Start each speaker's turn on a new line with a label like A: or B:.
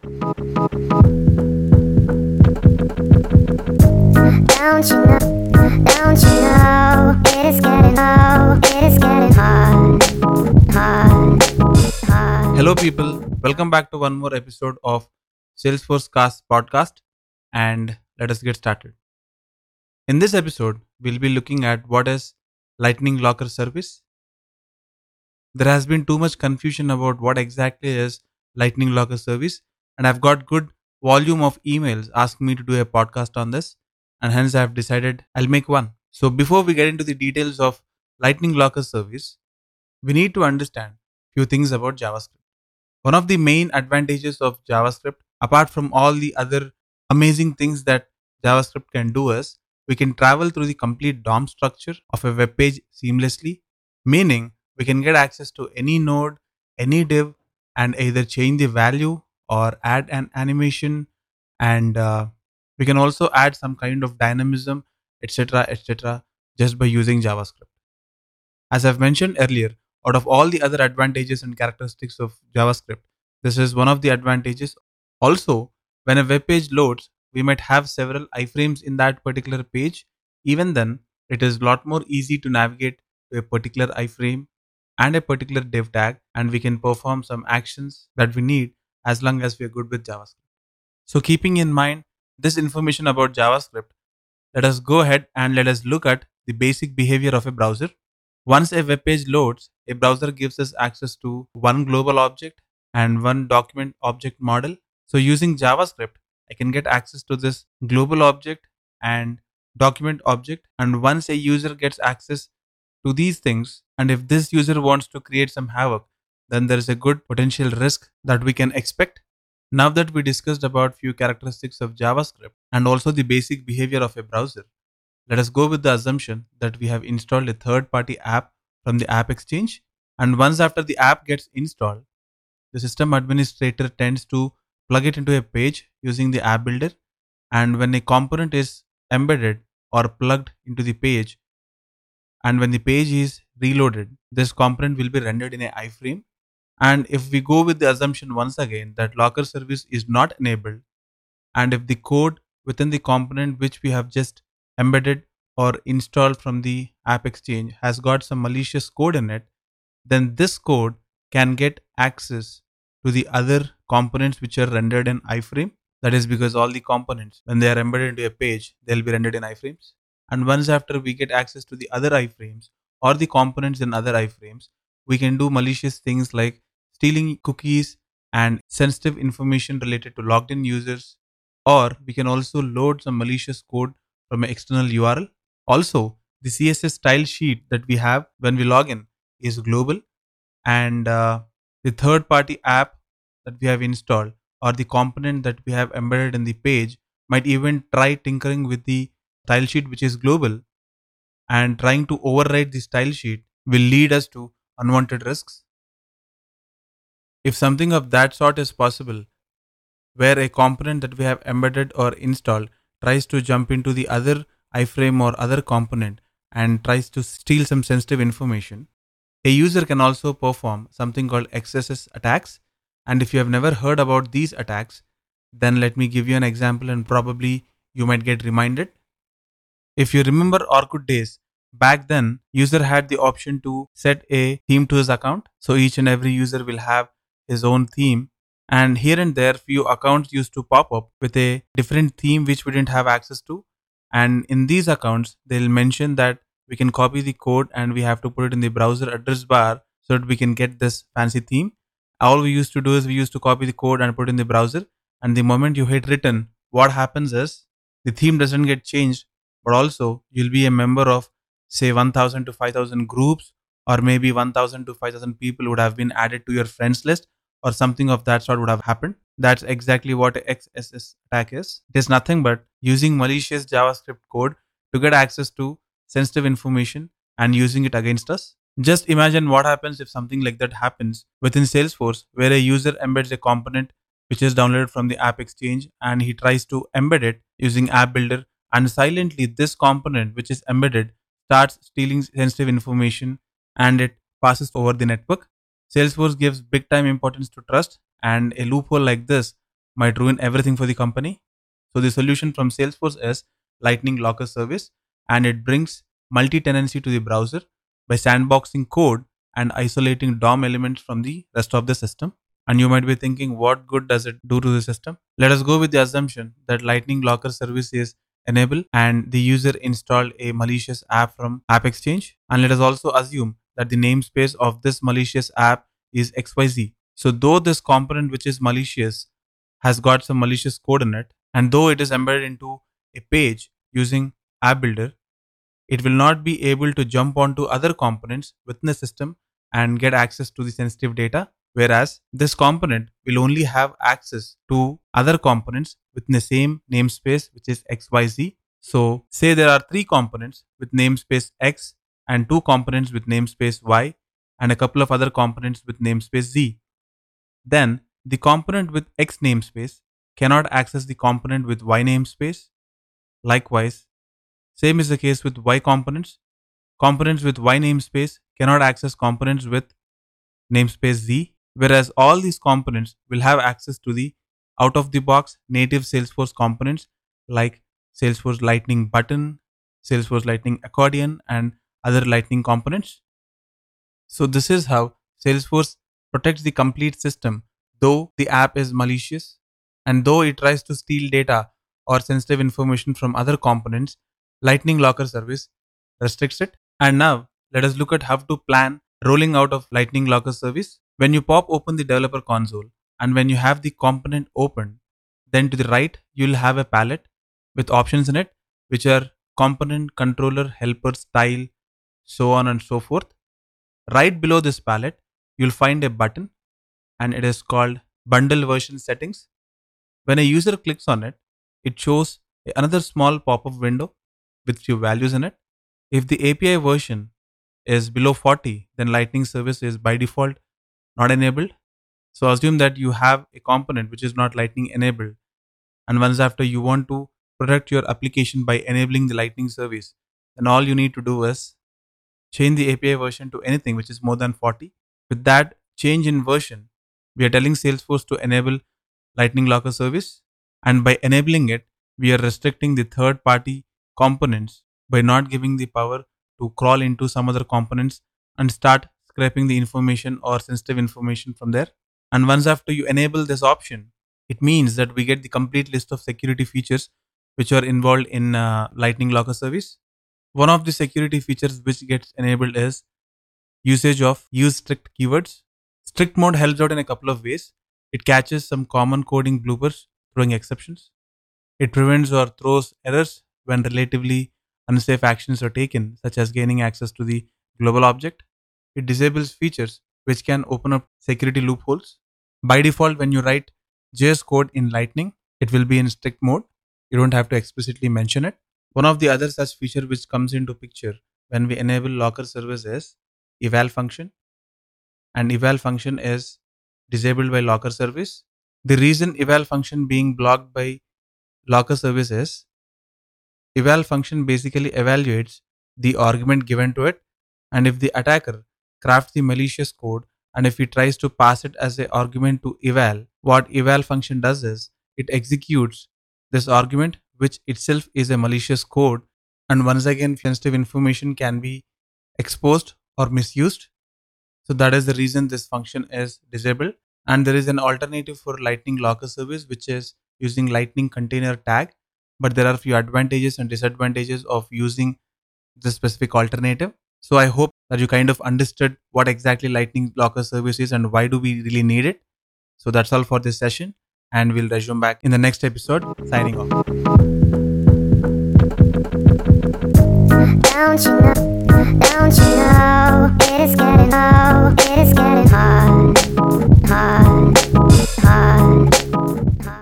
A: Hello, people. Welcome back to one more episode of Salesforce Cast podcast. And let us get started. In this episode, we'll be looking at what is Lightning Locker Service. There has been too much confusion about what exactly is Lightning Locker Service, and I've got good volume of emails asking me to do a podcast on this, and hence I've decided I'll make one. So before we get into the details of Lightning Locker Service, we need to understand few things about JavaScript. One of the main advantages of JavaScript, apart from all the other amazing things that JavaScript can do, is we can travel through the complete DOM structure of a web page seamlessly, meaning we can get access to any node, any div, and either change the value or add an animation. And uh, we can also add some kind of dynamism, etc., etc., just by using JavaScript. As I've mentioned earlier, out of all the other advantages and characteristics of JavaScript, this is one of the advantages. Also, when a web page loads, we might have several iframes in that particular page. Even then, it is a lot more easy to navigate to a particular iframe and a particular div tag, and we can perform some actions that we need as long as we are good with JavaScript. So, keeping in mind this information about JavaScript, let us go ahead and let us look at the basic behavior of a browser. Once a web page loads, a browser gives us access to one global object and one document object model. So using JavaScript, I can get access to this global object and document object. And once a user gets access to these things, and if this user wants to create some havoc, then there is a good potential risk that we can expect. Now that we discussed about few characteristics of JavaScript and also the basic behavior of a browser, let us go with the assumption that we have installed a third party app from the App Exchange. And once after the app gets installed, the system administrator tends to plug it into a page using the app builder. And when a component is embedded or plugged into the page, and when the page is reloaded, this component will be rendered in a iframe. And if we go with the assumption once again that locker service is not enabled, and if the code within the component which we have just embedded or installed from the app exchange has got some malicious code in it, then this code can get access to the other components which are rendered in iframe. That is because all the components, when they are embedded into a page, they'll be rendered in iframes. And once after we get access to the other iframes or the components in other iframes, we can do malicious things like stealing cookies and sensitive information related to logged in users. Or we can also load some malicious code from an external URL. Also, the CSS style sheet that we have when we log in is global, and uh, the third party app that we have installed or the component that we have embedded in the page might even try tinkering with the style sheet which is global and trying to override the style sheet will lead us to unwanted risks. If something of that sort is possible, where a component that we have embedded or installed tries to jump into the other iframe or other component and tries to steal some sensitive information, a user can also perform something called XSS attacks. And if you have never heard about these attacks, then let me give you an example and probably you might get reminded. If you remember Orkut days, back then user had the option to set a theme to his account. So each and every user will have his own theme. And here and there, few accounts used to pop up with a different theme which we didn't have access to. And in these accounts, they'll mention that we can copy the code and we have to put it in the browser address bar so that we can get this fancy theme. All we used to do is we used to copy the code and put in the browser. And the moment you hit return, what happens is the theme doesn't get changed, but also you'll be a member of say 1000 to 5000 groups or maybe 1000 to 5000 people would have been added to your friends list or something of that sort would have happened. That's exactly what XSS attack is. It is nothing but using malicious JavaScript code to get access to sensitive information and using it against us. Just imagine what happens if something like that happens within Salesforce, where a user embeds a component which is downloaded from the App Exchange and he tries to embed it using App Builder, and silently this component which is embedded starts stealing sensitive information and it passes over the network. Salesforce gives big time importance to trust, and a loophole like this might ruin everything for the company. So the solution from Salesforce is Lightning Locker Service and it brings multi-tenancy to the browser by sandboxing code and isolating DOM elements from the rest of the system. And you might be thinking, what good does it do to the system? Let us go with the assumption that Lightning Locker service is enabled and the user installed a malicious app from App Exchange. And let us also assume that the namespace of this malicious app is XYZ. So though this component which is malicious has got some malicious code in it, and though it is embedded into a page using App Builder, it will not be able to jump onto other components within the system and get access to the sensitive data whereas this component will only have access to other components within the same namespace which is xyz so say there are three components with namespace x and two components with namespace y and a couple of other components with namespace z. Then the component with x namespace cannot access the component with y namespace. Likewise same is the case with y components. Components with y namespace cannot access components with namespace z whereas all these components will have access to the out of the box native Salesforce components like Salesforce Lightning button, Salesforce Lightning accordion, and other Lightning components. So, this is how Salesforce protects the complete system, though the app is malicious and though it tries to steal data or sensitive information from other components, Lightning Locker service restricts it. And now, let us look at how to plan rolling out of Lightning Locker service. When you pop open the developer console and when you have the component open, then to the right you'll have a palette with options in it which are component, controller, helper, style, so on and so forth. Right below this palette, you'll find a button and it is called bundle version settings. When a user clicks on it, it shows another small pop-up window with few values in it. If the API version is below 40, then Lightning service is by default not enabled. So assume that you have a component which is not Lightning enabled. And once after you want to protect your application by enabling the Lightning service, then all you need to do is change the API version to anything which is more than 40. With that change in version, we are telling Salesforce to enable Lightning Locker service. And by enabling it, we are restricting the third party components by not giving the power to crawl into some other components and start scraping the information or sensitive information from there. And once after you enable this option, it means that we get the complete list of security features which are involved in uh, Lightning Locker service. One of the security features which gets enabled is usage of use strict keywords. Strict mode helps out in a couple of ways. It catches some common coding bloopers, throwing exceptions. It prevents or throws errors when relatively unsafe actions are taken, such as gaining access to the global object. It disables features which can open up security loopholes. By default, when you write JS code in Lightning, it will be in strict mode. You don't have to explicitly mention it. One of the other such feature which comes into picture when we enable locker service is eval function. And eval function is disabled by locker service. The reason eval function being blocked by locker service is eval function basically evaluates the argument given to it and if the attacker crafts the malicious code and if he tries to pass it as an argument to eval what eval function does is it executes this argument which itself is a malicious code and once again sensitive information can be exposed or misused. So that is the reason this function is disabled. And there is an alternative for lightning locker service which is using lightning container tag. But there are a few advantages and disadvantages of using the specific alternative. So i hope that you kind of understood what exactly lightning locker service is and why do we really need it. So that's all for this session and we'll resume back in the next episode. Signing off.
B: Don't you know? Don't you know? It is getting low. It is getting hard. Hard.